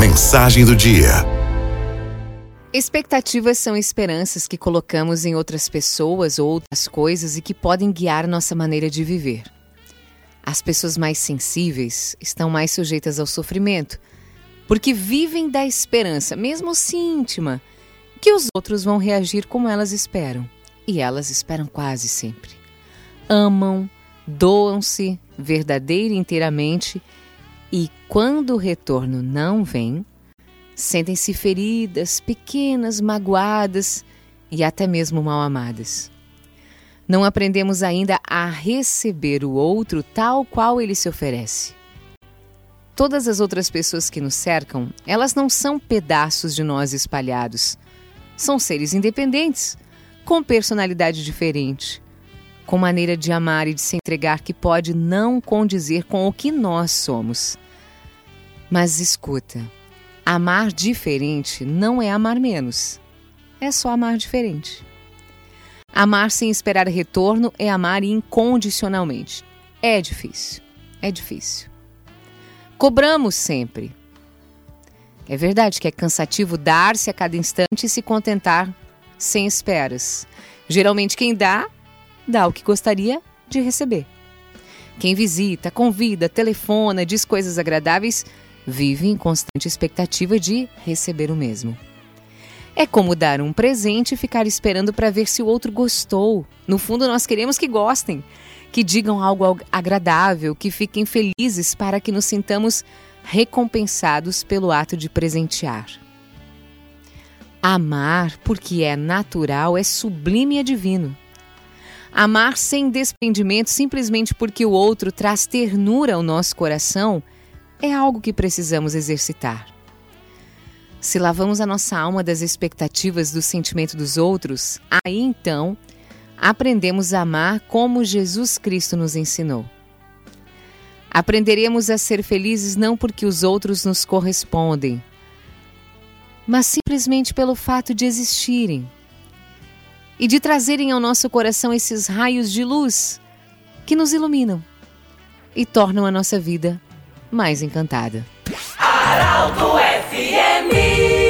Mensagem do dia. Expectativas são esperanças que colocamos em outras pessoas ou outras coisas e que podem guiar nossa maneira de viver. As pessoas mais sensíveis estão mais sujeitas ao sofrimento, porque vivem da esperança, mesmo se íntima, que os outros vão reagir como elas esperam. E elas esperam quase sempre. Amam, doam-se verdadeira e inteiramente, e quando o retorno não vem, sentem-se feridas, pequenas, magoadas e até mesmo mal amadas. Não aprendemos ainda a receber o outro tal qual ele se oferece. Todas as outras pessoas que nos cercam, elas não são pedaços de nós espalhados. São seres independentes, com personalidade diferente, com maneira de amar e de se entregar que pode não condizer com o que nós somos. Mas escuta, amar diferente não é amar menos, é só amar diferente. Amar sem esperar retorno é amar incondicionalmente. É difícil, é difícil. Cobramos sempre. É verdade que é cansativo dar-se a cada instante e se contentar sem esperas. Geralmente, quem dá dá o que gostaria de receber. Quem visita, convida, telefona, diz coisas agradáveis, vive em constante expectativa de receber o mesmo. É como dar um presente e ficar esperando para ver se o outro gostou. No fundo, nós queremos que gostem, que digam algo agradável, que fiquem felizes para que nos sintamos recompensados pelo ato de presentear. Amar, porque é natural, é sublime e é divino. Amar sem desprendimento simplesmente porque o outro traz ternura ao nosso coração é algo que precisamos exercitar. Se lavamos a nossa alma das expectativas do sentimento dos outros, aí então aprendemos a amar como Jesus Cristo nos ensinou. Aprenderemos a ser felizes não porque os outros nos correspondem, mas simplesmente pelo fato de existirem e de trazerem ao nosso coração esses raios de luz que nos iluminam e tornam a nossa vida mais encantada. Araldo FMI